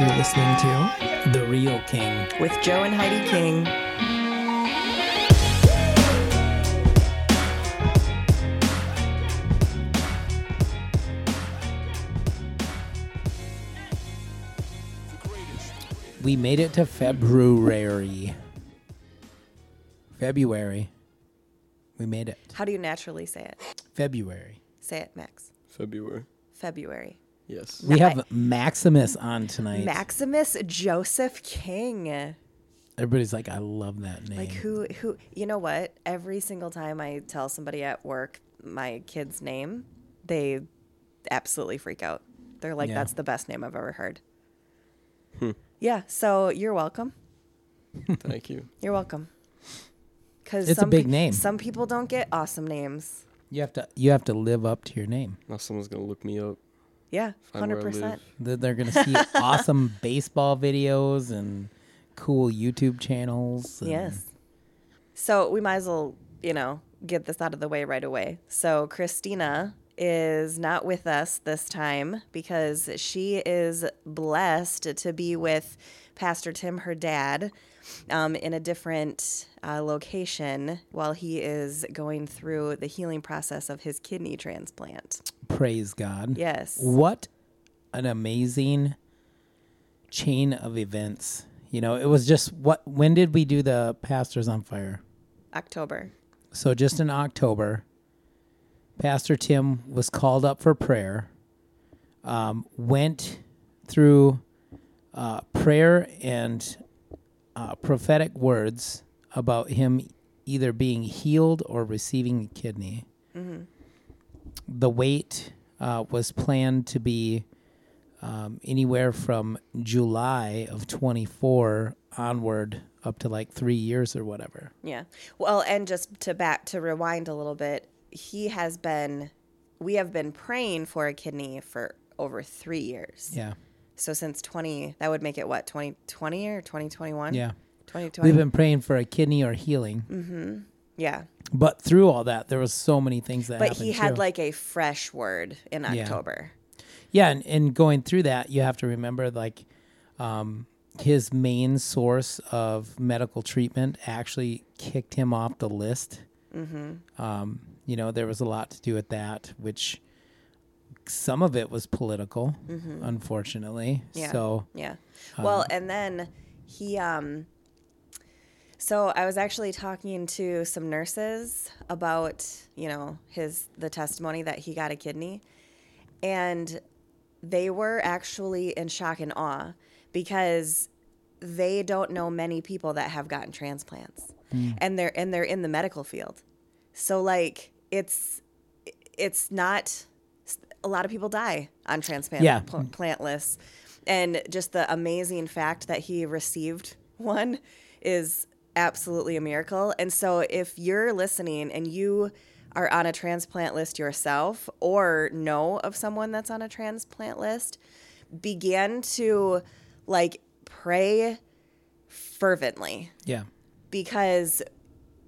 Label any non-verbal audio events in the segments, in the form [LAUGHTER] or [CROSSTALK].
You're listening to The Real King. with Joe and Heidi King. We made it to February. February. We made it. How do you naturally say it? February. Say it, Max. February. February. Yes. We have Maximus on tonight. Maximus Joseph King. Everybody's like, I love that name. Like who who you know what? Every single time I tell somebody at work my kid's name, they absolutely freak out. They're like, Yeah. that's the best name I've ever heard. Hmm. Yeah, so you're welcome. [LAUGHS] Thank you. You're welcome. Cuz It's a big name. Some people don't get awesome names. You have to you have to live up to your name. Now someone's gonna look me up. Yeah, Find where I 100%. live. That They're gonna see [LAUGHS] awesome baseball videos and cool YouTube channels. and- Yes. So we might as well, you know, get this out of the way right away. So Christina is not with us this time because she is blessed to be with Pastor Tim, her dad, um, in a different uh, location while he is going through the healing process of his kidney transplant. Praise God. Yes. What an amazing chain of events. You know, it was just what when did we do the pastors on fire? October. So just in October, Pastor Tim was called up for prayer. Um, went through uh, prayer and uh, prophetic words about him either being healed or receiving a kidney. The wait uh, was planned to be um, anywhere from July of 24 onward up to like three years or whatever. Yeah. Well, and just to back to rewind a little bit, he has been we have been praying for a kidney for over 3 years. Yeah. So since 20 that would make it what 2020 or 2021? Yeah. 2020. We've been praying for a kidney or healing. Yeah. But through all that, there was so many things that But he had too. like a fresh word in October. yeah, and, and going through that, you have to remember like um, his main source of medical treatment actually kicked him off the list. Mm-hmm. Um, you know, there was a lot to do with that, which some of it was political, unfortunately. Mm-hmm. Yeah. So Yeah. Well, and then he um so I was actually talking to some nurses about, you know, his the testimony that he got a kidney and they were actually in shock and awe because they don't know many people that have gotten transplants. Hmm. And they're and they're in the medical field. So like it's it's not a lot of people die on transplant Yeah. pl- plant lists and just the amazing fact that he received one is absolutely a miracle. And so if you're listening and you are on a transplant list yourself or know of someone that's on a transplant list begin to like pray fervently. Yeah, because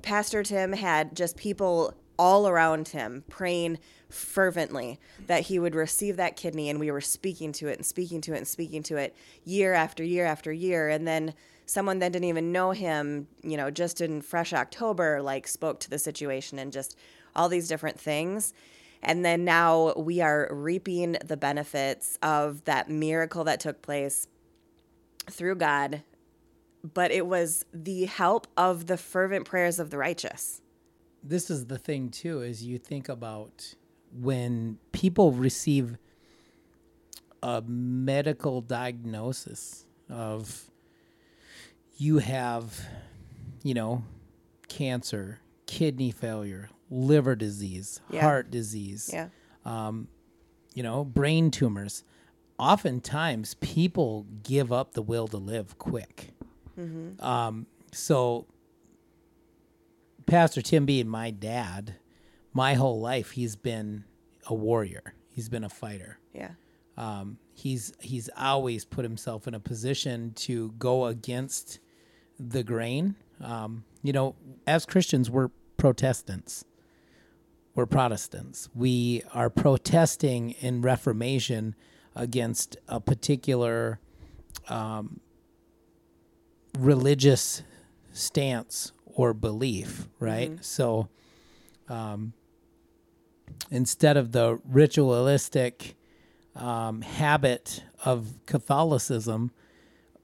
Pastor Tim had just people all around him praying fervently that he would receive that kidney and we were speaking to it and speaking to it and speaking to it year after year after year. And then someone that didn't even know him you know just in fresh october like spoke to the situation and just all these different things and then now we are reaping the benefits of that miracle that took place through god but it was the help of the fervent prayers of the righteous. this is the thing too is you think about when people receive a medical diagnosis of you have you know cancer kidney failure liver disease Yeah. heart disease Yeah. you know brain tumors oftentimes people give up the will to live quick um, so pastor tim being my dad my whole life he's been a warrior he's been a fighter Yeah. um, he's he's always put himself in a position to go against the grain. Um, you know, as Christians, we're Protestants. We're Protestants. We are protesting in Reformation against a particular um, religious stance or belief, right? So um, instead of the ritualistic um, habit of Catholicism,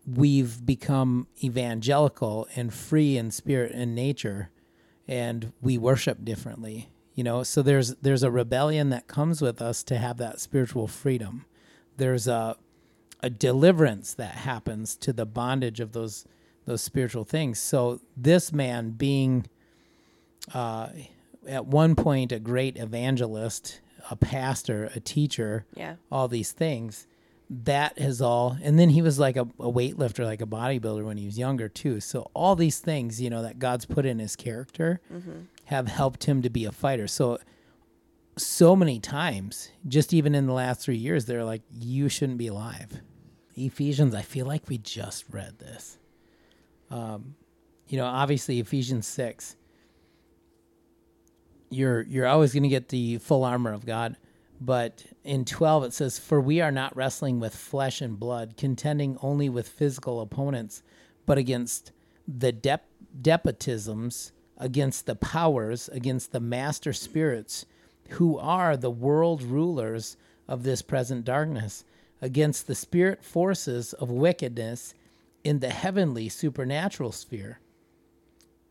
we've become evangelical and free in spirit and nature, and we worship differently. You know, so there's there's a rebellion that comes with us to have that spiritual freedom. There's a a deliverance that happens to the bondage of those those spiritual things. So this man being uh, at one point a great evangelist, a pastor, a teacher, Yeah. all these things. That has all, and then he was like a, a weightlifter, like a bodybuilder when he was younger too. So all these things, you know, that God's put in his character, have helped him to be a fighter. So, so many times, just even in the last three years, they're like, "You shouldn't be alive." Ephesians, I feel like we just read this. Um, you know, obviously Ephesians six. You're you're always going to get the full armor of God, but in twelve it says, "For we are not wrestling with flesh and blood, contending only with physical opponents, but against the dep- despotisms, against the powers, against the master spirits, who are the world rulers of this present darkness, against the spirit forces of wickedness in the heavenly supernatural sphere."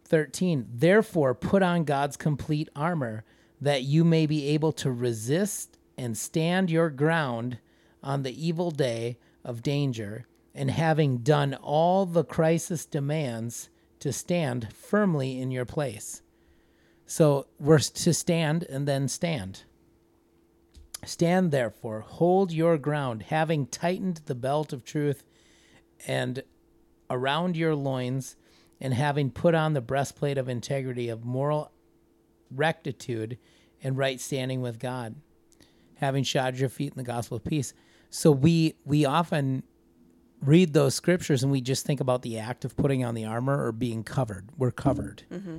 13 Therefore put on God's complete armor that you may be able to resist and stand your ground on the evil day of danger and having done all the crisis demands to stand firmly in your place. So we're to stand and then stand. Stand therefore, hold your ground, having tightened the belt of truth and around your loins, and having put on the breastplate of integrity of moral rectitude and right standing with God, having shod your feet in the gospel of peace. So we we often read those scriptures and we just think about the act of putting on the armor or being covered. We're covered. Mm-hmm.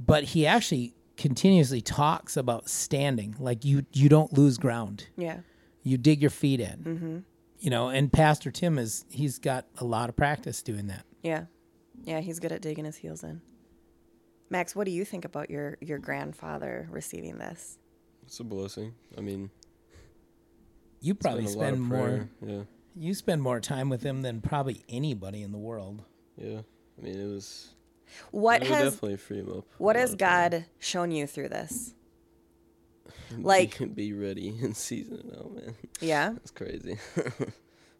But he actually continuously talks about standing, like you you don't lose ground. Yeah. You dig your feet in. Mm-hmm. You know, and Pastor Tim is he's got a lot of practice doing that. Yeah. Yeah, he's good at digging his heels in. Max, what do you think about your your grandfather receiving this? It's a blessing. I mean, You probably been a lot spend more. Yeah, you spend more time with him than probably anybody in the world. yeah. I mean, it was. What it has definitely free him up. what has of time. God shown you through this? [LAUGHS] Be- like- [LAUGHS] be ready in season it out, man. Yeah. [LAUGHS] That's crazy.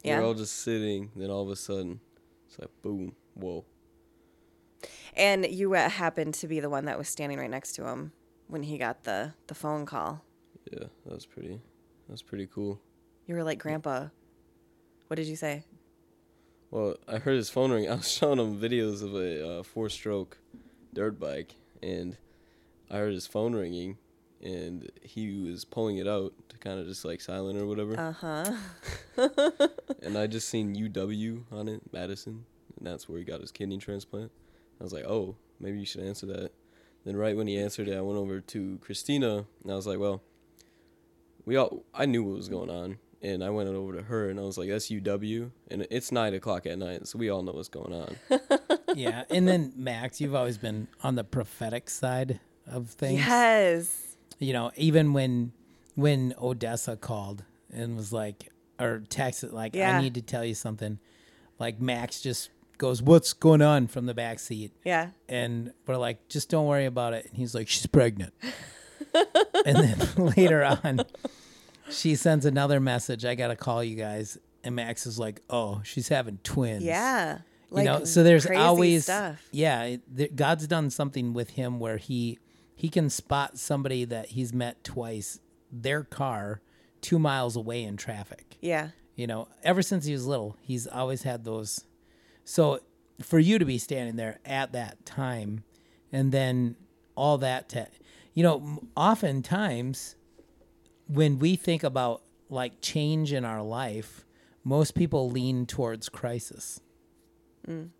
Yeah. We're all just sitting, then all of a sudden, it's like boom, whoa. And you uh, happened to be the one that was standing right next to him when he got the the phone call. Yeah, that was pretty. That was pretty cool. You were like, "Grandpa, what did you say?" Well, I heard his phone ring. [LAUGHS] I was showing him videos of a uh, four-stroke dirt bike, and I heard his phone ringing, and he was pulling it out to kind of just like silent or whatever. Uh-huh. [LAUGHS] and I just seen UW on it, Madison, and that's where he got his kidney transplant. I was like, oh, maybe you should answer that. Then right when he answered it, I went over to Christina, and I was like, well, we all, I knew what was going on, and I went over to her, and I was like, that's UW, and it's nine o'clock at night, so we all know what's going on. [LAUGHS] yeah, [LAUGHS] and then Max, you've always been on the prophetic side of things. Yes. You know, even when when Odessa called and was like or texted like Yeah. I need to tell you something, like Max just goes, "What's going on?" from the back seat. Yeah. and we're like, just don't worry about it. And he's like, she's pregnant. [LAUGHS] and then later on, she sends another message. I got to call you guys. And Max is like, oh, she's having twins. Yeah. you know, so there's always, stuff. yeah, God's done something with him where he he can spot somebody that he's met twice, their car, two miles away in traffic. Yeah. You know, ever since he was little, he's always had those. So for you to be standing there at that time and then all that to, you know, oftentimes when we think about like change in our life, most people lean towards crisis. Mm.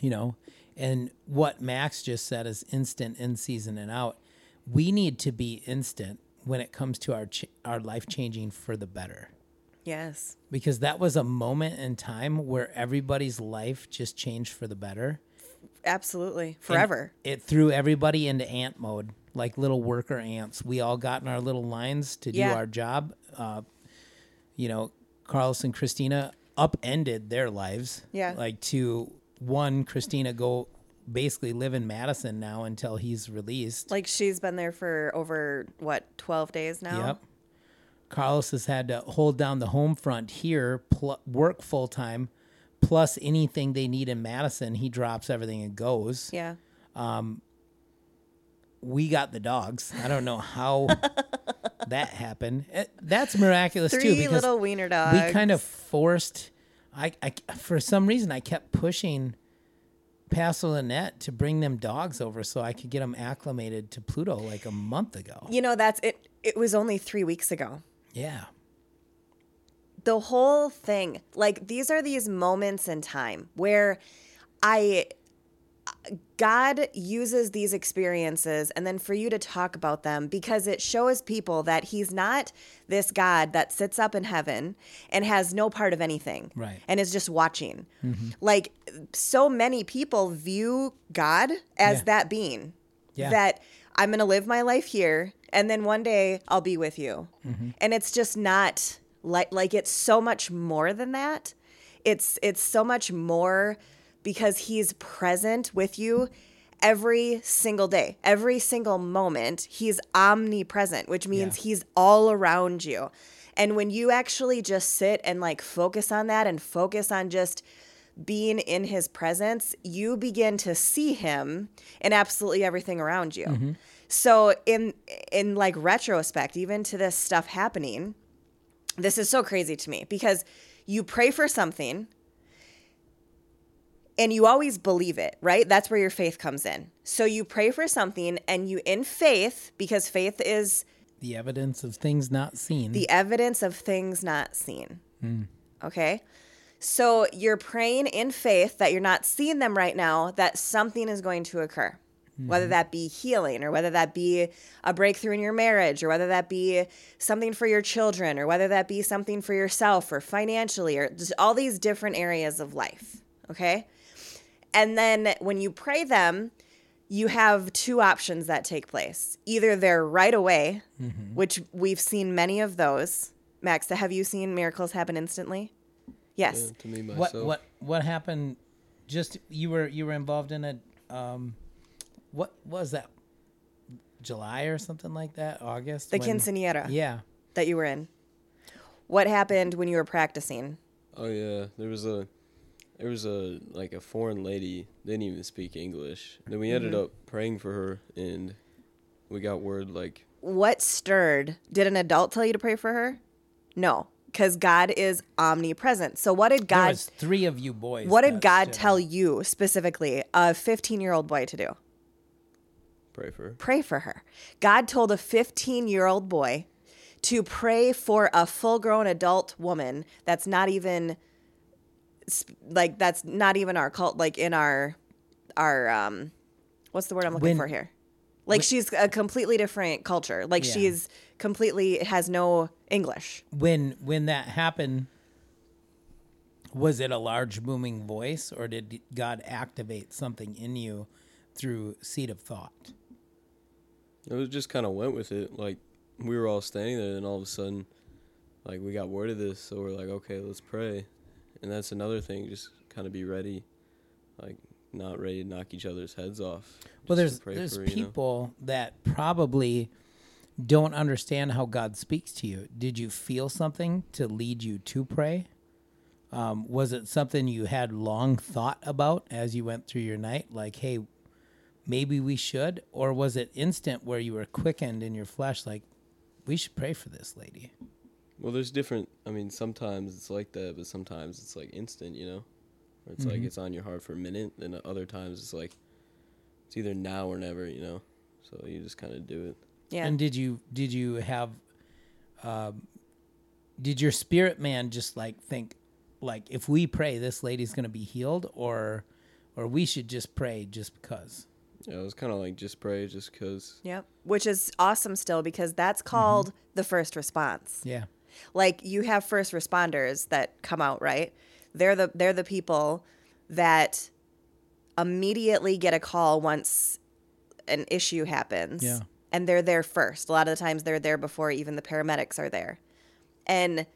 You know, and what Max just said is instant in season and out. We need to be instant when it comes to our ch- our life changing for the better Yes. because that was a moment in time where everybody's life just changed for the better. Absolutely. And Forever. it threw everybody into ant mode, like little worker ants. We all got in our little lines to do our job. Uh, you know, Carlos and Christina upended their lives. Yeah. Like to one, Christina go basically live in Madison now until he's released. Like she's been there for over what, 12 days now? Yep. Carlos has had to hold down the home front here, pl- work full time, plus anything they need in Madison. He drops everything and goes. Yeah. We got the dogs. I don't know how [LAUGHS] that happened. Eh, That's miraculous too Three little wiener dogs. we kind of forced. I, I for some reason I kept pushing Pastor Lynette to bring them dogs over so I could get them acclimated to Pluto like a month ago. You know, that's it. It was only three weeks ago. Yeah. the whole thing like these are these moments in time where i god uses these experiences and then for you to talk about them because it shows people that he's not this god that sits up in heaven and has no part of anything Right. and is just watching mm-hmm. like so many people view god as Yeah. that being Yeah. that i'm going to live my life here and then one day i'll be with you mm-hmm. and it's just not like like it's so much more than that it's it's so much more because he's present with you every single day every single moment he's omnipresent which means Yeah. he's all around you and when you actually just sit and like focus on that and focus on just being in his presence, you begin to see him in absolutely everything around you. Mm-hmm. So in in like retrospect, even to this stuff happening, this is so crazy to me because you pray for something and you always believe it, right? That's where your faith comes in. So you pray for something and you in faith because faith is The evidence of things not seen. the evidence of things not seen. Hmm. Okay? So you're praying in faith that you're not seeing them right now, that something is going to occur. Whether mm-hmm. that be healing, or whether that be a breakthrough in your marriage, or whether that be something for your children, or whether that be something for yourself, or financially, or just all these different areas of life. Okay? And then when you pray them, you have two options that take place. Either they're right away, which we've seen many of those. Max, have you seen miracles happen instantly? Yes. Yeah, to me what myself. what what happened? Just you were you were involved in a um, what was that? July or something like that? August. The when- quinceanera Yeah. that you were in. What happened when you were practicing? Oh yeah, there was a there was a like a foreign lady didn't even speak English. Then we ended mm-hmm. up praying for her and we got word like What stirred? Did an adult tell you to pray for her? No, because God is omnipresent. So what did there God? was three of you boys. What did God stood tell you specifically, a 15 year old boy, to do? pray for her. pray for her. God told a 15 year old boy to pray for a full grown adult woman that's not even sp- like that's not even our cult like in our our um what's the word I'm looking When- for here? Like she's a completely different culture. Like Yeah. she's completely has no English. when when that happened? Was it a large booming voice, or did God activate something in you through seed of thought? It was just kind of went with it. Like we were all standing there, and all of a sudden, like we got word of this, so we're like, okay, let's pray. And that's another thing. Just kind of be ready, like not ready to knock each other's heads off. Well, there's there's for, you know? people that probably don't understand how God speaks to you. Did you feel something to lead you to pray? Um, was it something you had long thought about as you went through your night? Like, hey, maybe we should, or was it instant where you were quickened in your flesh? Like, we should pray for this lady. Well, there's different. I mean, sometimes it's like that, but sometimes it's like instant. You know, where it's like Mhm. it's on your heart for a minute. and other times it's like it's either now or never. You know, so you just kind of do it. Yeah. And did you did you have um, did your spirit man just like think like if we pray this lady's going to be healed or or we should just pray just because? Yeah, it was kind of like just pray, just cause. Yep. Which is awesome still because that's called the first response. Yeah. Like you have first responders that come out, right? They're the they're the people that immediately get a call once an issue happens. Yeah. And they're there first. A lot of the times they're there before even the paramedics are there. And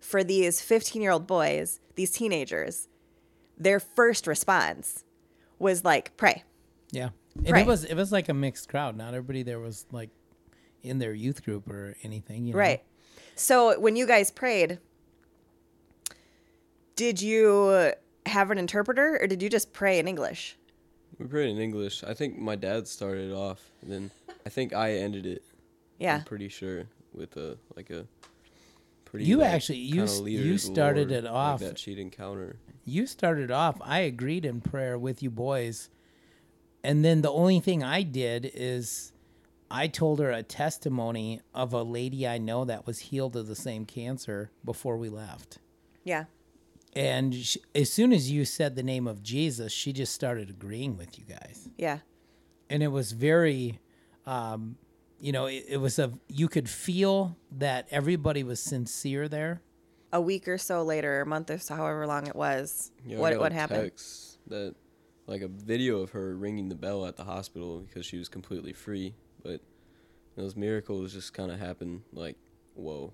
for these 15 year old boys, these teenagers, their first response was like, pray. Yeah. And Right. it was it was like a mixed crowd. Not everybody there was like in their youth group or anything. You know? Right. So when you guys prayed, did you have an interpreter or did you just pray in English? We prayed in English. I think my dad started it off, and then I think I ended it. Yeah. I'm pretty sure with a like a pretty. You like, actually- you s- you started Lord, it off. like that cheat encounter. You started off. I agreed in prayer with you boys, and then the only thing I did is I told her a testimony of a lady I know that was healed of the same cancer before we left. Yeah. And she, as soon as you said the name of Jesus, she just started agreeing with you guys. Yeah. and it was very um, you know it, it was a you could feel that everybody was sincere there A week or so later, a month or so, however long it was, Yeah, what what happened? That like a video of her ringing the bell at the hospital because she was completely free, but those miracles just kind of happen like whoa,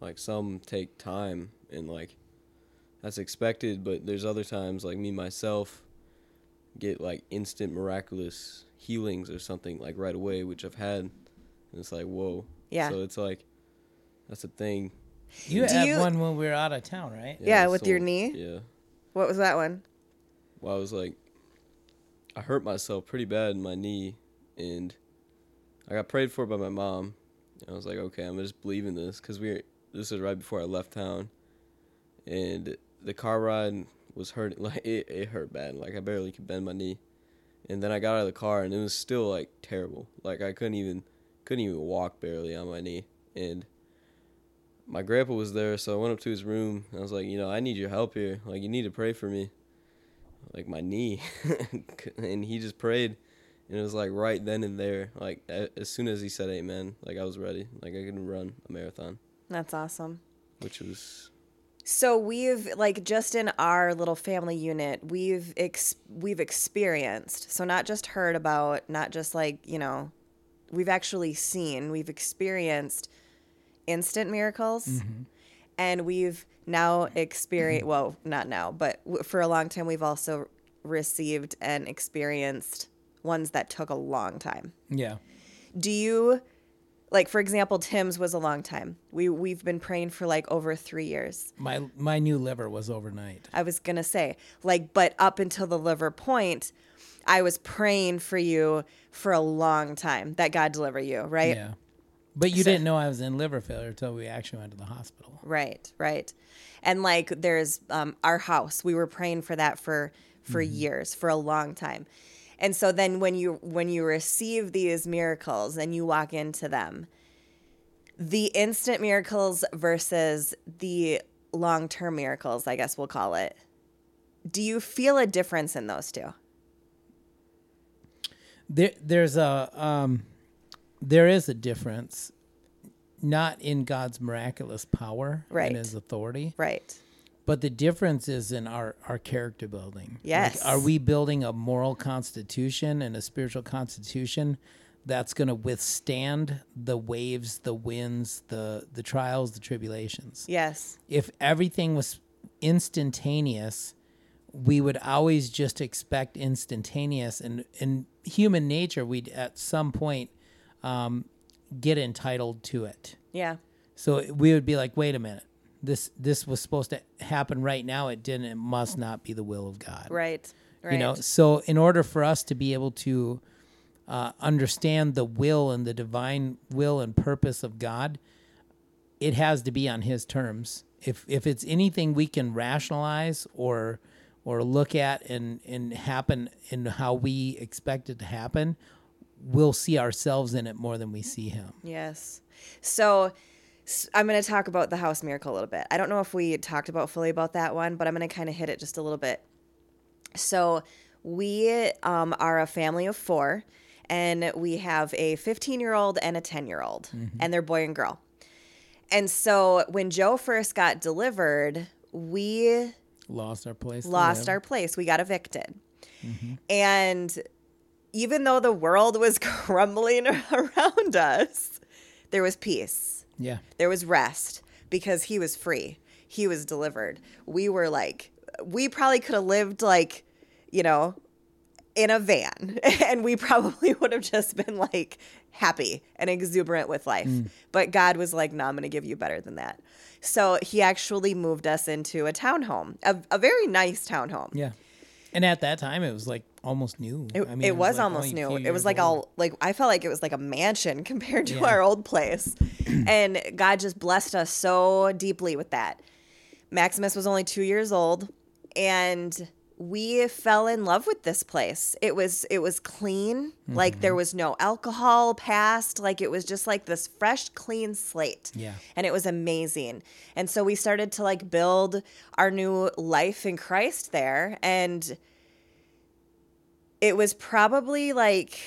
like some take time and like that's expected, but there's other times like me myself get like instant miraculous healings or something like right away, which I've had, and it's like whoa. Yeah. So it's like that's a thing. you Do had you- one when we were out of town right Yeah, with your knee? Yeah. What was that one? well, I was like, I hurt myself pretty bad in my knee, and I got prayed for by my mom. I was like, okay, I'm just believing this because we were. This was right before I left town, and the car ride was hurting. [LAUGHS] Like it, it hurt bad. Like I barely could bend my knee, and then I got out of the car, and it was still like terrible. Like I couldn't even couldn't even walk barely on my knee, and my grandpa was there, so I went up to his room. I was like, you know, I need your help here. Like, you need to pray for me. Like my knee, [LAUGHS] and he just prayed, and it was like right then and there. Like a- as soon as he said Amen, like I was ready. Like I could run a marathon, That's awesome. which was So we've like just in our little family unit, we've ex- we've experienced. So not just heard about, not just like, you know, we've actually seen, we've experienced instant miracles. Mm-hmm. And we've now experienced, mm-hmm. well, not now, but w- for a long time, we've also received and experienced ones that took a long time. yeah Do you, like, for example, Tim's was a long time. We, we've been praying for like over three years. my my new liver was overnight I was gonna say, like, but up until the liver point, I was praying for you for a long time that God deliver you, right? yeah but you So- didn't know i was in liver failure until we actually went to the hospital Right, right. And like, there's um, our house. We were praying for that for for years, for a long time. And so then when you when you receive these miracles and you walk into them, the instant miracles versus the long term miracles, I guess we'll call it. Do you feel a difference in those two? there there's a um there is a difference not in god's miraculous power Right. and his authority Right. But the difference is in our, our character building. Like, Yes. are we building a moral constitution and a spiritual constitution that's going to withstand the waves, the winds, the, the trials, the tribulations? Yes. If everything was instantaneous, we would always just expect instantaneous. And in human nature, we'd at some point um, get entitled to it. Yeah. So we would be like, wait a minute. This this was supposed to happen right now. It didn't. It must not be the will of God. Right. Right. You know. So in order for us to be able to uh, understand the will and the divine will and purpose of God, it has to be on His terms. If if it's anything we can rationalize or or look at and and happen in how we expect it to happen, we'll see ourselves in it more than we see Him. Yes. So I'm going to talk about the house miracle a little bit. I don't know if we talked about fully about that one, but I'm going to kind of hit it just a little bit. So we um, are a family of four, and we have a 15 year old and a 10 year old, and they're boy and girl. And so when Joe first got delivered, we Lost our place. lost our place. We got evicted. Mm-hmm. And even though the world was [LAUGHS] crumbling [LAUGHS] around us, there was peace. Yeah. There was rest because he was free. He was delivered. We were like, we probably could have lived like, you know, in a van [LAUGHS] and we probably would have just been like happy and exuberant with life. Mm. But God was like, no, I'm going to give you better than that. So he actually moved us into a townhome, a, a very nice townhome. Yeah. And at that time, it was like almost new. It, I mean, it was like almost oh, new. It was like all like I felt like it was like a mansion [LAUGHS] compared to Yeah. our old place. [CLEARS THROAT] and God just blessed us so deeply with that. Maximus was only 2 years old and we fell in love with this place. It was it was clean. Like Mm-hmm. there was no alcohol passed. Like it was just like this fresh clean slate. Yeah. And it was amazing. And so we started to like build our new life in Christ there and it was probably like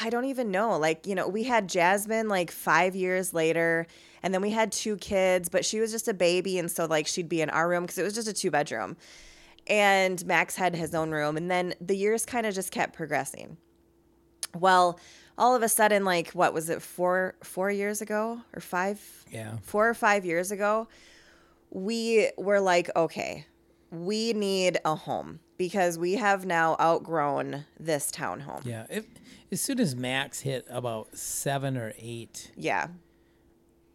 I don't even know. Like, you know, we had Jasmine like 5 years later and then we had two kids, but she was just a baby and so like she'd be in our room cuz it was just a two bedroom. And Max had his own room and then the years kind of just kept progressing. Well, all of a sudden like what was it 4 4 years ago or 5 Yeah. 4 or 5 years ago, we were like, okay, we need a home because we have now outgrown this townhome. Yeah. It, as soon as Max hit about seven or eight, Yeah.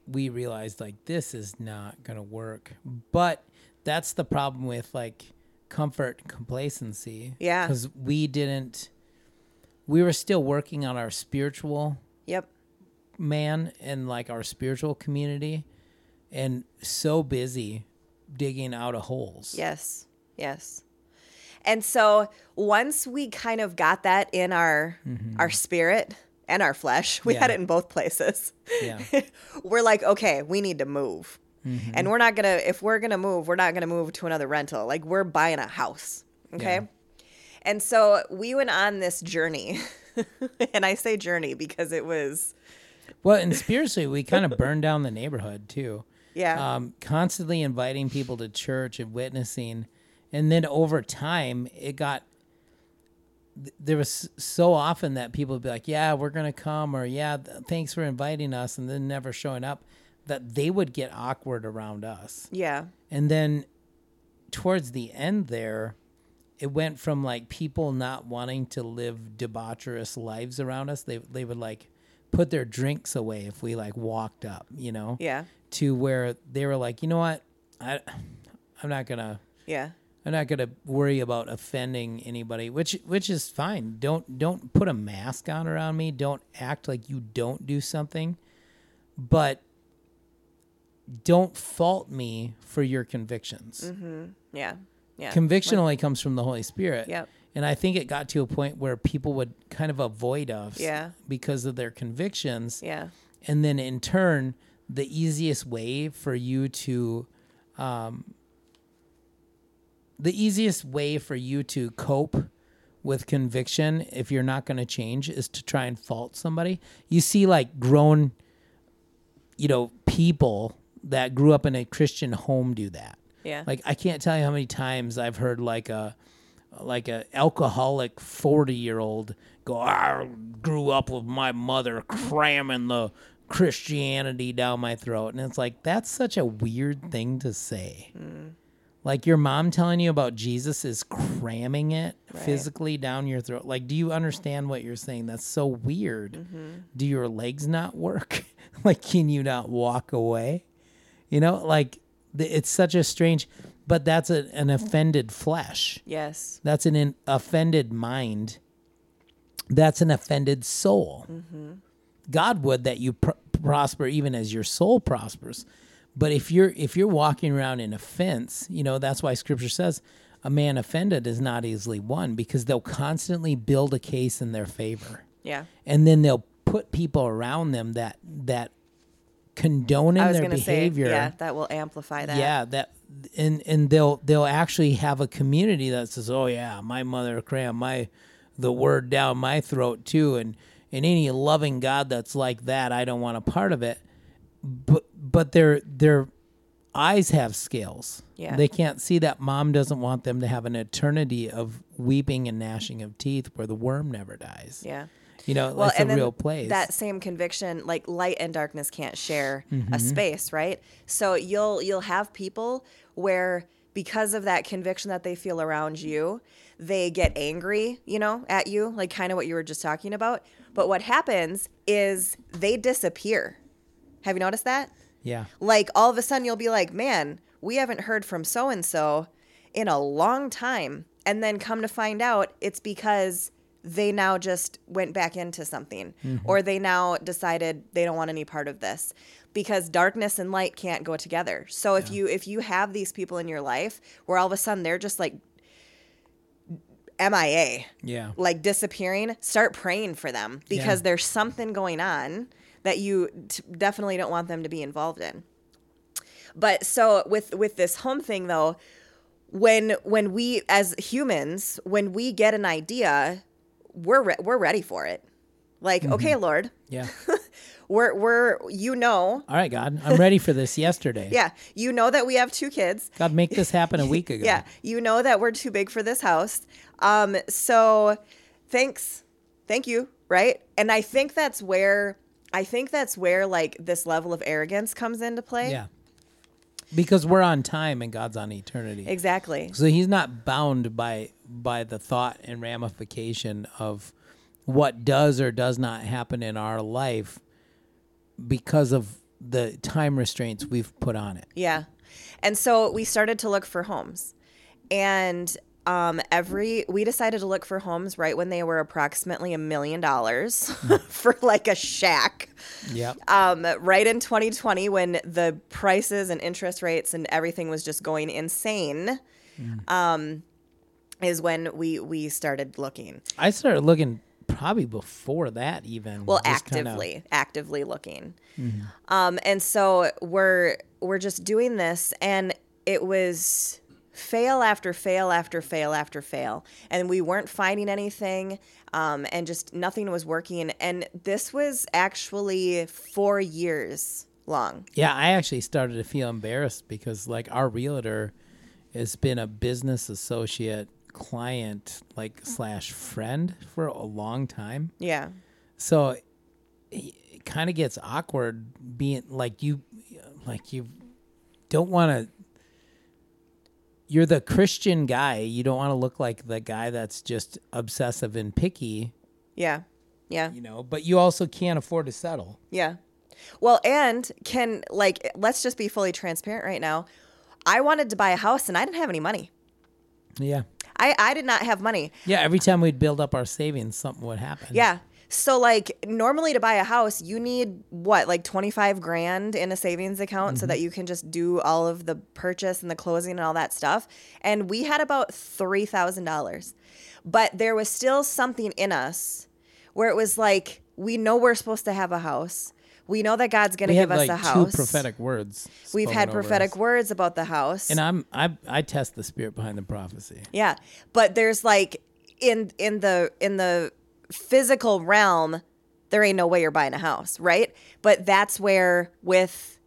we realized like this is not going to work. But that's the problem with like comfort complacency. Yeah. Because we didn't, we were still working on our spiritual Yep. man and like our spiritual community and so busy digging out of holes. Yes. Yes. And so once we kind of got that in our our spirit and our flesh, we had Mm-hmm. It in both places. Yeah. [LAUGHS] we're like, okay, we need to move. Mm-hmm. And we're not going to if we're going to move, we're not going to move to another rental. Like we're buying a house. Okay? Yeah. And so we went on this journey. [LAUGHS] and I say journey because it was Well, and spiritually, we kind of burned down the neighborhood too. yeah. Um, constantly inviting people to church and witnessing, and then over time, it got. There was so often that people would be like, "Yeah, we're gonna come," or "Yeah, th- thanks for inviting us," and then never showing up. That they would get awkward around us, yeah. and then towards the end there, it went from like people not wanting to live debaucherous lives around us. They they would like put their drinks away if we like walked up, you know Yeah. to where they were like, you know what, I, I'm not gonna, Yeah. I'm not gonna worry about offending anybody, which which is fine. Don't don't put a mask on around me. Don't act like you don't do something, but don't fault me for your convictions. Yeah. Yeah. Conviction only comes from the Holy Spirit. Yep. And I think it got to a point where people would kind of avoid us Yeah. because of their convictions Yeah. and then in turn the easiest way for you to um, the easiest way for you to cope with conviction if you're not going to change is to try and fault somebody you see like grown you know people that grew up in a christian home do that Yeah. like I can't tell you how many times I've heard like a like a alcoholic 40 year old go I grew up with my mother cramming the Christianity down my throat and it's like that's such a weird thing to say. Mm. Like your mom telling you about Jesus is cramming it physically down your throat. Like do you understand what you're saying? That's so weird. Mm-hmm. Do your legs not work? [LAUGHS] like can you not walk away? You know, like it's such a strange, but that's a, an offended flesh. yes. That's an, in offended mind. That's an offended soul. Mm-hmm. God would that you pr- prosper even as your soul prospers. But if you're if you're walking around in offense, you know that's why Scripture says a man offended is not easily won because they'll constantly build a case in their favor Yeah. and then they'll put people around them that that condone in I was their going to say, behavior. yeah, that will amplify that. Yeah, that and and they'll they'll actually have a community that says, "Oh yeah, my mother crammed my the word down my throat too," and and any loving God that's like that, I don't want a part of it. but but their their eyes have scales. Yeah. They can't see that mom doesn't want them to have an eternity of weeping and gnashing of teeth where the worm never dies. Yeah. You know, that's a and then real place. That same conviction, like light and darkness can't share Mm-hmm. a space, right? So you'll you'll have people where because of that conviction that they feel around you, they get angry, you know, at you, like kind of what you were just talking about. But what happens is they disappear. Have you noticed that? yeah. Like all of a sudden you'll be like, man, we haven't heard from so and so in a long time. And then come to find out it's because they now just went back into something mm-hmm. or they now decided they don't want any part of this because darkness and light can't go together. So if you if you have these people in your life where all of a sudden they're just like MIA, Yeah. like disappearing, start praying for them because Yeah. there's something going on that you t- definitely don't want them to be involved in. But so with with this home thing though, when when we as humans, when we get an idea, we're re- we're ready for it. Like, Mm-hmm. okay, Lord, Yeah. [LAUGHS] we're we're you know, All right, God, I'm ready for this yesterday. [LAUGHS] yeah, you know that we have two kids. God, make this happen a [LAUGHS] week ago. Yeah, you know that we're too big for this house. Um, so thanks, thank you, right? And I think that's where I think that's where like this level of arrogance comes into play. Yeah. Because we're on time and God's on eternity. exactly. So he's not bound by by the thought and ramification of what does or does not happen in our life because of the time restraints we've put on it. Yeah. And so we started to look for homes. And um, every we decided to look for homes right when they were approximately a million dollars [LAUGHS] for like a shack. Yep. Um, right in 2020 when the prices and interest rates and everything was just going insane. Um, is when we we started looking. I started looking probably before that even. well just kinda- actively actively looking um and so we're we're just doing this and it was fail after fail after fail after fail. And we weren't finding anything um and just nothing was working. And this was actually four years long. Yeah, I actually started to feel embarrassed because like our realtor has been a business associate client like slash friend for a long time. yeah. So it, it kind of gets awkward being like you like you don't want to you're the Christian guy. You don't want to look like the guy that's just obsessive and picky, yeah yeah you know, but you also can't afford to settle. Yeah. Well, and can like let's just be fully transparent right now. I wanted to buy a house and I didn't have any money. Yeah. I I did not have money. Yeah, every time we'd build up our savings, something would happen. Yeah. So like normally to buy a house, you need what like 25 grand in a savings account so that mm-hmm. you can just do all of the purchase and the closing and all that stuff. And we had about $3,000. But there was still something in us where it was like we know we're supposed to have a house. We know that God's going to give us like a two house. prophetic words. We've had prophetic us. words about the house. And I'm I I test the spirit behind the prophecy. Yeah. But there's like in in the in the physical realm, there ain't no way you're buying a house, right? But that's where with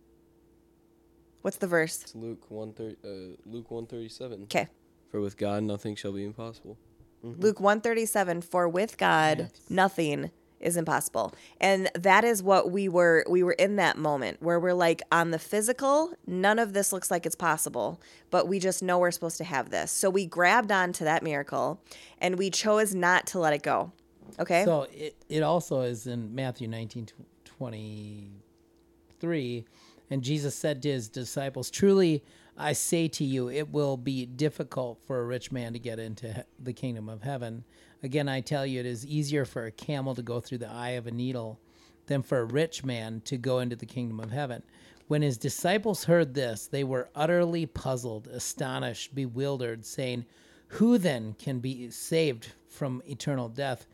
what's the verse? It's Luke one thirty. Uh, Luke one thirty seven. Okay. For with God nothing shall be impossible. Luke 137 for with God nothing is impossible. And that is what we were we were in that moment where we're like on the physical, none of this looks like it's possible, but we just know we're supposed to have this. So we grabbed onto that miracle and we chose not to let it go. Okay? So it, it also is in Matthew 19 23 and Jesus said to his disciples, "Truly I say to you, it will be difficult for a rich man to get into he- the kingdom of heaven. Again, I tell you, it is easier for a camel to go through the eye of a needle than for a rich man to go into the kingdom of heaven. When his disciples heard this, they were utterly puzzled, astonished, bewildered, saying, Who then can be saved from eternal death?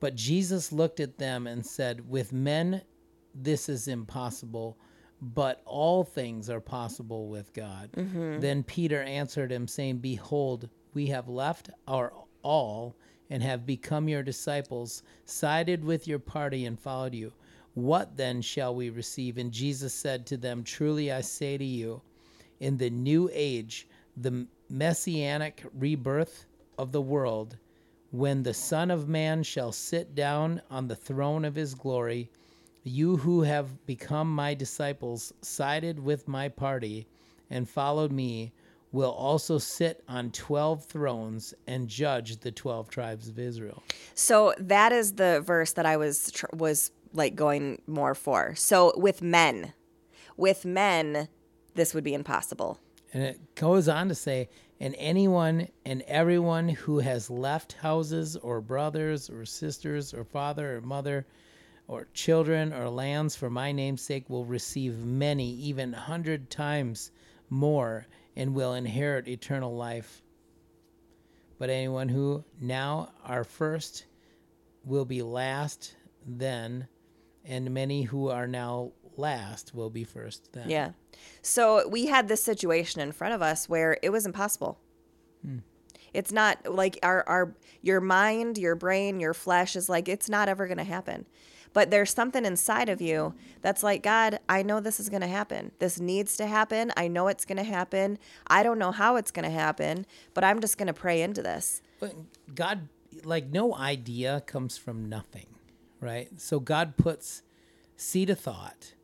But Jesus looked at them and said, With men this is impossible, but all things are possible with God. Mm-hmm. Then Peter answered him, saying, Behold, we have left our all and have become your disciples, sided with your party, and followed you. What then shall we receive? And Jesus said to them, Truly I say to you, in the new age, the messianic rebirth of the world, when the Son of Man shall sit down on the throne of his glory, you who have become my disciples, sided with my party, and followed me, will also sit on 12 thrones and judge the 12 tribes of Israel. So that is the verse that I was was like going more for. So with men, with men, this would be impossible. And it goes on to say, and anyone and everyone who has left houses or brothers or sisters or father or mother or children or lands for my name's sake will receive many, even a hundred times more, and will inherit eternal life. But anyone who now are first will be last then, and many who are now last will be first then. Yeah. So we had this situation in front of us where it was impossible. Hmm. It's not like our, our your mind, your brain, your flesh is like it's not ever going to happen. But there's something inside of you that's like, God, I know this is going to happen. This needs to happen. I know it's going to happen. I don't know how it's going to happen, but I'm just going to pray into this. But God, like, no idea comes from nothing, right? So God puts seed of thought,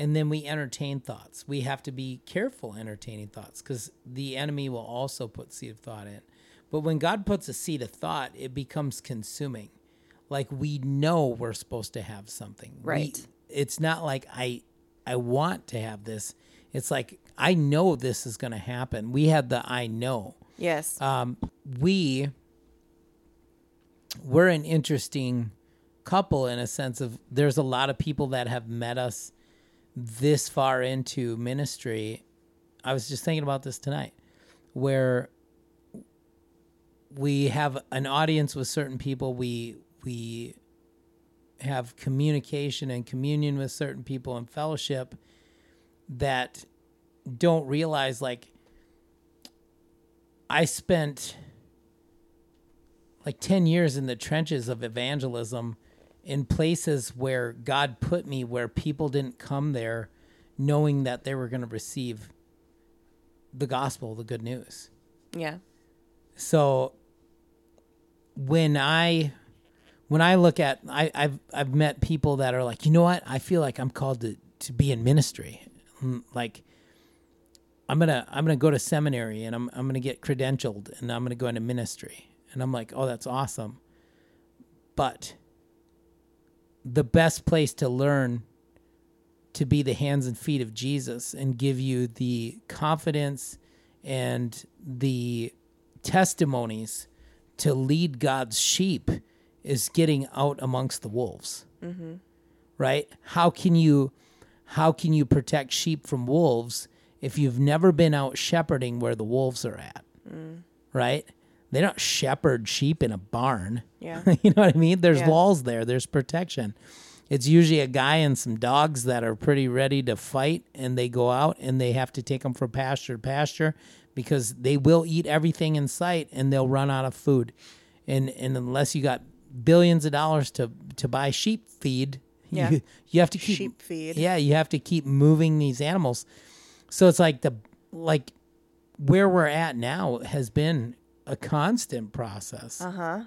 and then we entertain thoughts. We have to be careful entertaining thoughts because the enemy will also put seed of thought in. But when God puts a seed of thought, it becomes consuming. Like we know we're supposed to have something. We- Right. it's not like I I want to have this. It's like I know this is going to happen. We had the I know Yes. um, we we're an interesting couple in a sense of there's a lot of people that have met us this far into ministry. I was just thinking about this tonight, where we have an audience with certain people. We we have communication and communion with certain people and fellowship that don't realize like I spent like 10 years in the trenches of evangelism in places where God put me where people didn't come there knowing that they were going to receive the gospel, the good news. yeah. So when I when I look at I, I've I've met people that are like, you know what, I feel like I'm called to, to be in ministry. Mm, Like I'm gonna I'm gonna go to seminary and I'm I'm gonna get credentialed and I'm gonna go into ministry. And I'm like, oh that's awesome. But the best place to learn to be the hands and feet of Jesus and give you the confidence and the testimonies to lead God's sheep is getting out amongst the wolves. Mm-hmm. Right? How can you how can you protect sheep from wolves if you've never been out shepherding where the wolves are at? Mm. Right? They don't shepherd sheep in a barn. Yeah. [LAUGHS] you know what I mean? There's Yeah. walls there, there's protection. It's usually a guy and some dogs that are pretty ready to fight, and they go out and they have to take them from pasture to pasture because they will eat everything in sight and they'll run out of food. And and unless you got billions of dollars to to buy sheep feed, [LAUGHS] Yeah. you, you have to keep Sheep feed. yeah, you have to keep moving these animals. So it's like the like where we're at now has been a constant process. Uh huh.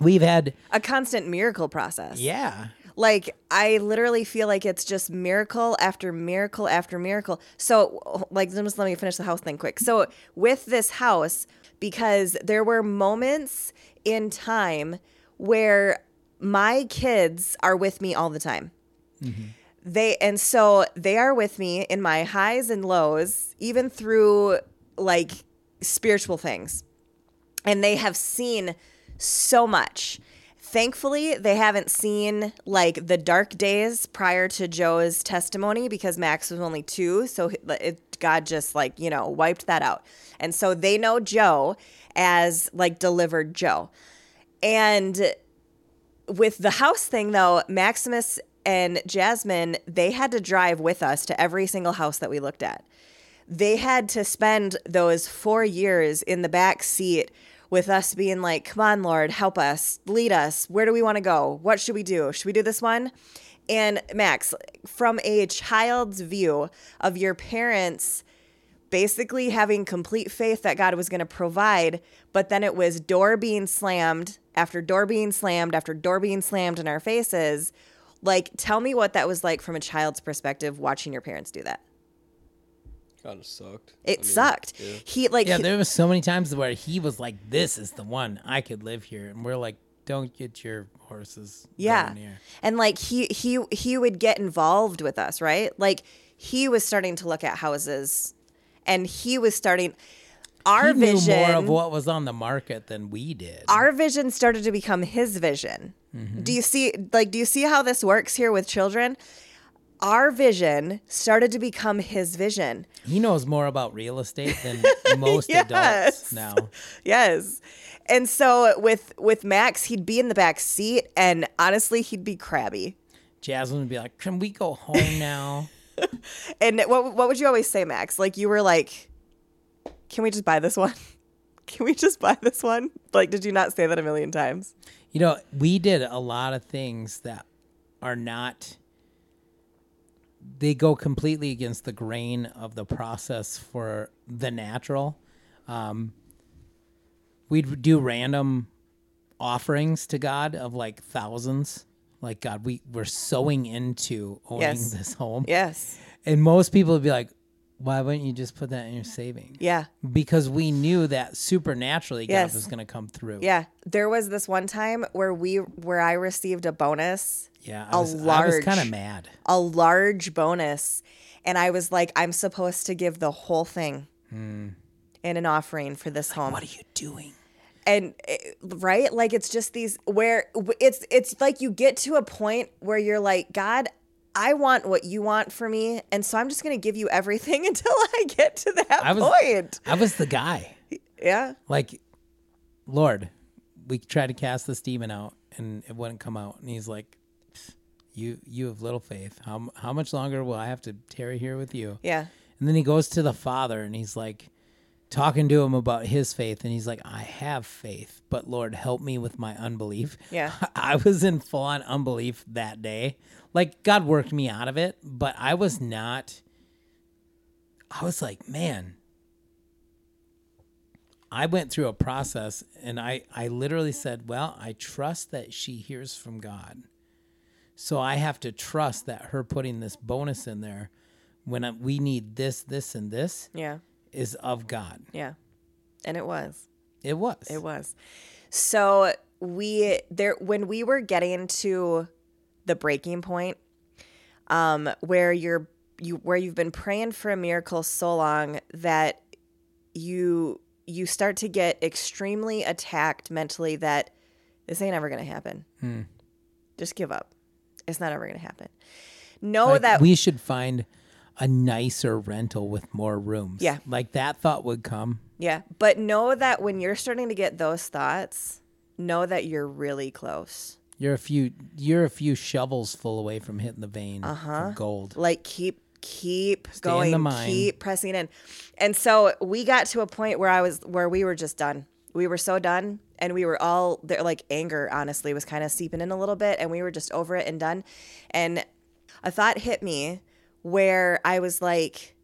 We've had A constant miracle process. yeah. Like I literally feel like it's just miracle after miracle after miracle. So like just let me finish the house thing quick. So with this house because there were moments in time where my kids are with me all the time. They and so they are with me in my highs and lows even through like spiritual things and they have seen so much. Thankfully, they haven't seen like the dark days prior to Joe's testimony because Max was only two. So it, God just like, you know, wiped that out. And so they know Joe as like delivered Joe. And with the house thing though, Maximus and Jasmine, they had to drive with us to every single house that we looked at. They had to spend those four years in the back seat with us being like, come on, Lord, help us, lead us. Where do we want to go? What should we do? Should we do this one? And Max, from a child's view of your parents basically having complete faith that God was going to provide, but then it was door being slammed after door being slammed after door being slammed in our faces. Like, tell me what that was like from a child's perspective watching your parents do that. Kind of sucked. It I mean, sucked. yeah. He like Yeah, there was so many times where he was like, "This is the one I could live here," and we're like, "Don't get your horses." yeah going here." and like he he he would get involved with us right like he was starting to look at houses and he was starting our he knew vision more of what was on the market than we did. our vision started to become his vision Mm-hmm. do you see like do you see how this works here with children our vision started to become his vision he knows more about real estate than [LAUGHS] most Yes. adults now. [LAUGHS] yes and so with with max he'd be in the back seat and honestly he'd be crabby Jasmine would be like, "Can we go home now?" [LAUGHS] And what what would you always say, Max? Like you were like, "Can we just buy this one? Can we just buy this one?" Like, did you not say that a million times? You know, we did a lot of things that are not they go completely against the grain of the process for the natural. Um, we'd do random offerings to God of like thousands. Like God, we we're sowing into owning Yes. this home, Yes. and most people would be like, "Why wouldn't you just put that in your savings?" Yeah. Because we knew that supernaturally God Yes. was going to come through. Yeah. There was this one time where we where I received a bonus, yeah. A I was, large- kind of mad. a large bonus, and I was like, "I'm supposed to give the whole thing." In an offering for this home, What are you doing? and eh, right like it's just these where it's it's like you get to a point where you're like god i want what you want for me and so i'm just going to give you everything [LAUGHS] until i get to that I was- point I was the guy. yeah Like, Lord, we tried to cast this demon out and it wouldn't come out. And he's like, "You, you have little faith. How how much longer will I have to tarry here with you?" yeah And then he goes to the father and he's like, talking to him about his faith, and he's like, "I have faith, but Lord, help me with my unbelief." Yeah. [LAUGHS] I was in full on unbelief that day. Like God worked me out of it, but I was not. I was like, man. I went through a process and I, I literally said, Well, I trust that she hears from God. So I have to trust that her putting this bonus in there when I, we need this, this, and this yeah is of God. yeah and it was It was. It was. So we there when we were getting to the breaking point, um, where you're you where you've been praying for a miracle so long that you you start to get extremely attacked mentally that this ain't ever gonna happen. Hmm. Just give up. It's not ever gonna happen. Know Like, that we should find a nicer rental with more rooms. Yeah. Like that thought would come. Yeah, but know that when you're starting to get those thoughts, know that you're really close. You're a few you're a few shovels full away from hitting the vein Uh-huh. of gold. like keep keep Stay going keep pressing in. And so we got to a point where i was where we were just done. We were so done and we were all there like anger honestly was kind of seeping in a little bit and we were just over it and done. And a thought hit me where i was like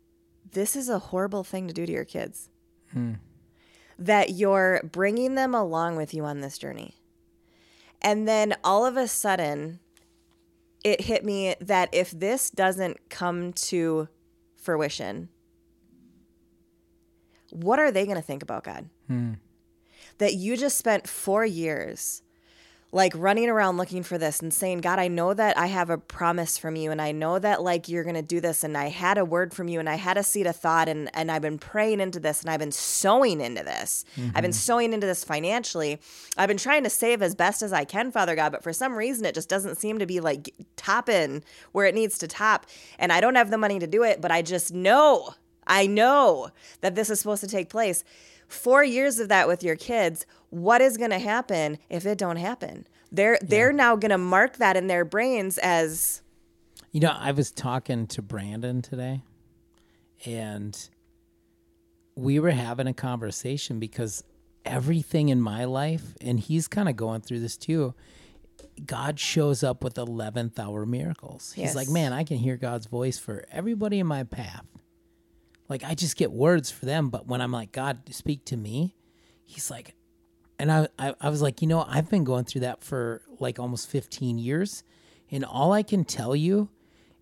this is a horrible thing to do to your kids. That you're bringing them along with you on this journey and then all of a sudden it hit me that if this doesn't come to fruition, what are they going to think about God? Hmm. That you just spent four years like running around looking for this and saying, God, I know that I have a promise from you and I know that like you're going to do this and I had a word from you and I had a seed of thought and, and I've been praying into this and I've been sowing into this. I've been mm-hmm. sowing into this financially. I've been trying to save as best as I can, Father God, but for some reason it just doesn't seem to be like topping where it needs to top. And I don't have the money to do it, but I just know, I know that this is supposed to take place. Four years of that with your kids, what is going to happen if it don't happen? They're they're now going to mark that in their brains as You know, I was talking to Brandon today and we were having a conversation because everything in my life, and he's kind of going through this too, God shows up with 11th hour miracles. He's Yes. like, man, I can hear God's voice for everybody in my path. Like, I just get words for them. But when I'm like, God, speak to me, he's like, and I, I, I was like, you know, I've been going through that for like almost 15 years. And all I can tell you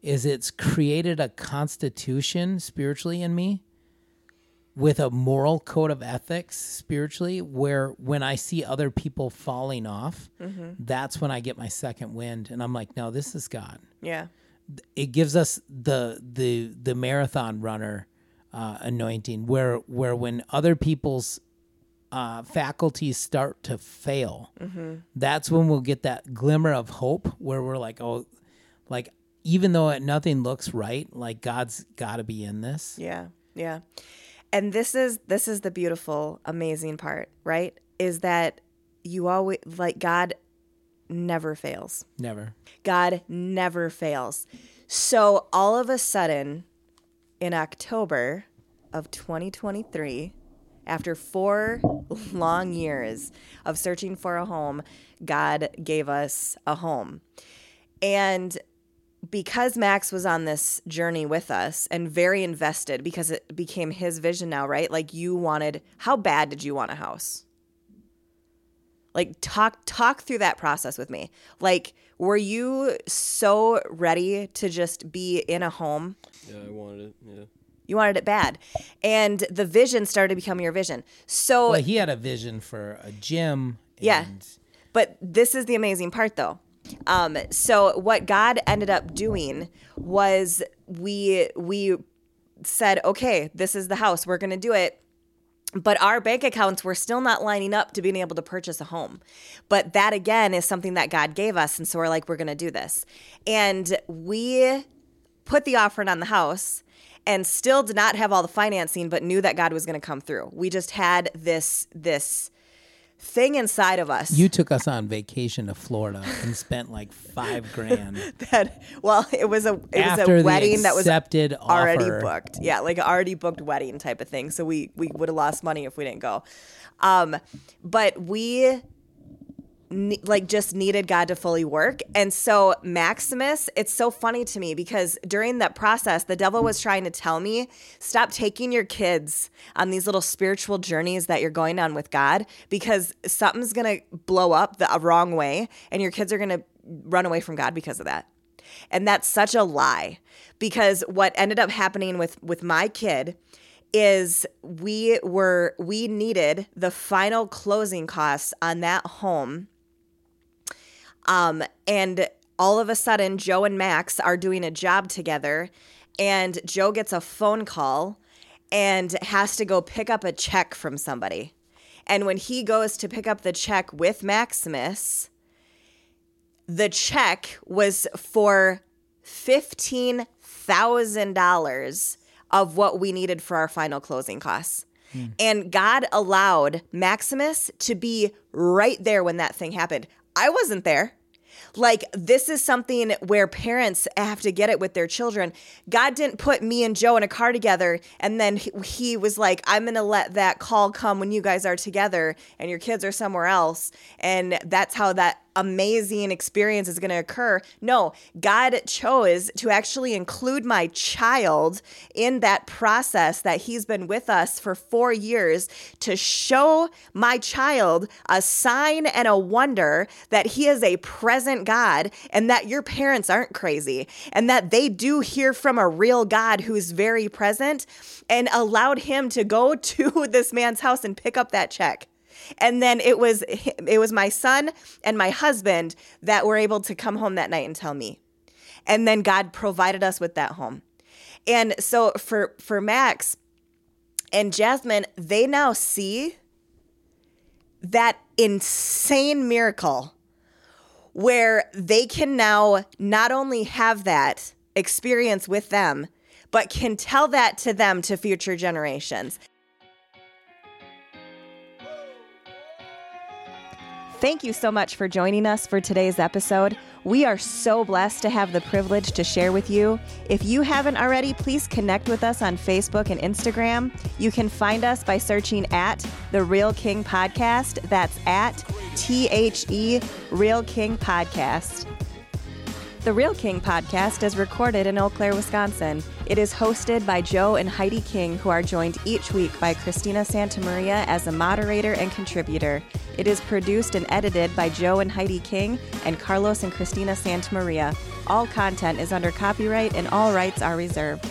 is it's created a constitution spiritually in me with a moral code of ethics spiritually where when I see other people falling off, that's when I get my second wind and I'm like, no, this is God. Yeah. It gives us the the the marathon runner uh, anointing where where when other people's uh, faculties start to fail, that's when we'll get that glimmer of hope where we're like, oh, like even though it, nothing looks right, like God's got to be in this. Yeah. Yeah. And this is this is the beautiful, amazing part, right? Is that you always like God never fails. Never. God never fails. So all of a sudden, in October of 2023, after four [LAUGHS] long years of searching for a home, God gave us a home. And because Max was on this journey with us and very invested because it became his vision now, right? Like you wanted how bad did you want a house? Like talk talk through that process with me. Like were you so ready to just be in a home? Yeah, I wanted it. Yeah. You wanted it bad. And the vision started to become your vision. So Well, he had a vision for a gym. Yeah. But this is the amazing part, though. Um, so what God ended up doing was we we said, okay, this is the house. We're going to do it. But our bank accounts were still not lining up to being able to purchase a home. But that again is something that God gave us. And so we're like, we're going to do this. And we put the offering on the house and still did not have all the financing, but knew that God was going to come through. We just had this, this thing inside of us. You took us on vacation to Florida and spent like five [LAUGHS] grand that well it was a it after was a wedding that was accepted already offer. booked yeah like an already booked wedding type of thing so we we would have lost money if we didn't go um but we ne- like just needed God to fully work. And so Maximus, it's so funny to me because during that process, the devil was trying to tell me, stop taking your kids on these little spiritual journeys that you're going on with God because something's going to blow up the wrong way and your kids are going to run away from God because of that. And that's such a lie because what ended up happening with with my kid is we were we needed the final closing costs on that home um, and all of a sudden, Joe and Max are doing a job together, and Joe gets a phone call and has to go pick up a check from somebody. And when he goes to pick up the check with Maximus, the check was for $15,000 of what we needed for our final closing costs. And God allowed Maximus to be right there when that thing happened. I wasn't there. Like, this is something where parents have to get it with their children. God didn't put me and Joe in a car together, and then he, was like, I'm going to let that call come when you guys are together and your kids are somewhere else. And that's how that amazing experience is going to occur. No, God chose to actually include my child in that process that he's been with us for four years to show my child a sign and a wonder that he is a present God and that your parents aren't crazy and that they do hear from a real God who's very present and allowed him to go [LAUGHS] to this man's house and pick up that check and then it was it was my son and my husband that were able to come home that night and tell me. And then god provided us with that home. And so for for max and jasmine they now see that insane miracle where they can now not only have that experience with them but can tell that to them to future generations Thank you so much for joining us for today's episode. We are so blessed to have the privilege to share with you. If you haven't already, please connect with us on Facebook and Instagram. You can find us by searching at The Real King Podcast. That's at T H E Real King Podcast. The Real King podcast is recorded in Eau Claire, Wisconsin. It is hosted by Joe and Heidi King, who are joined each week by Christina Santamaria as a moderator and contributor. It is produced and edited by Joe and Heidi King and Carlos and Christina Santamaria. All content is under copyright and all rights are reserved.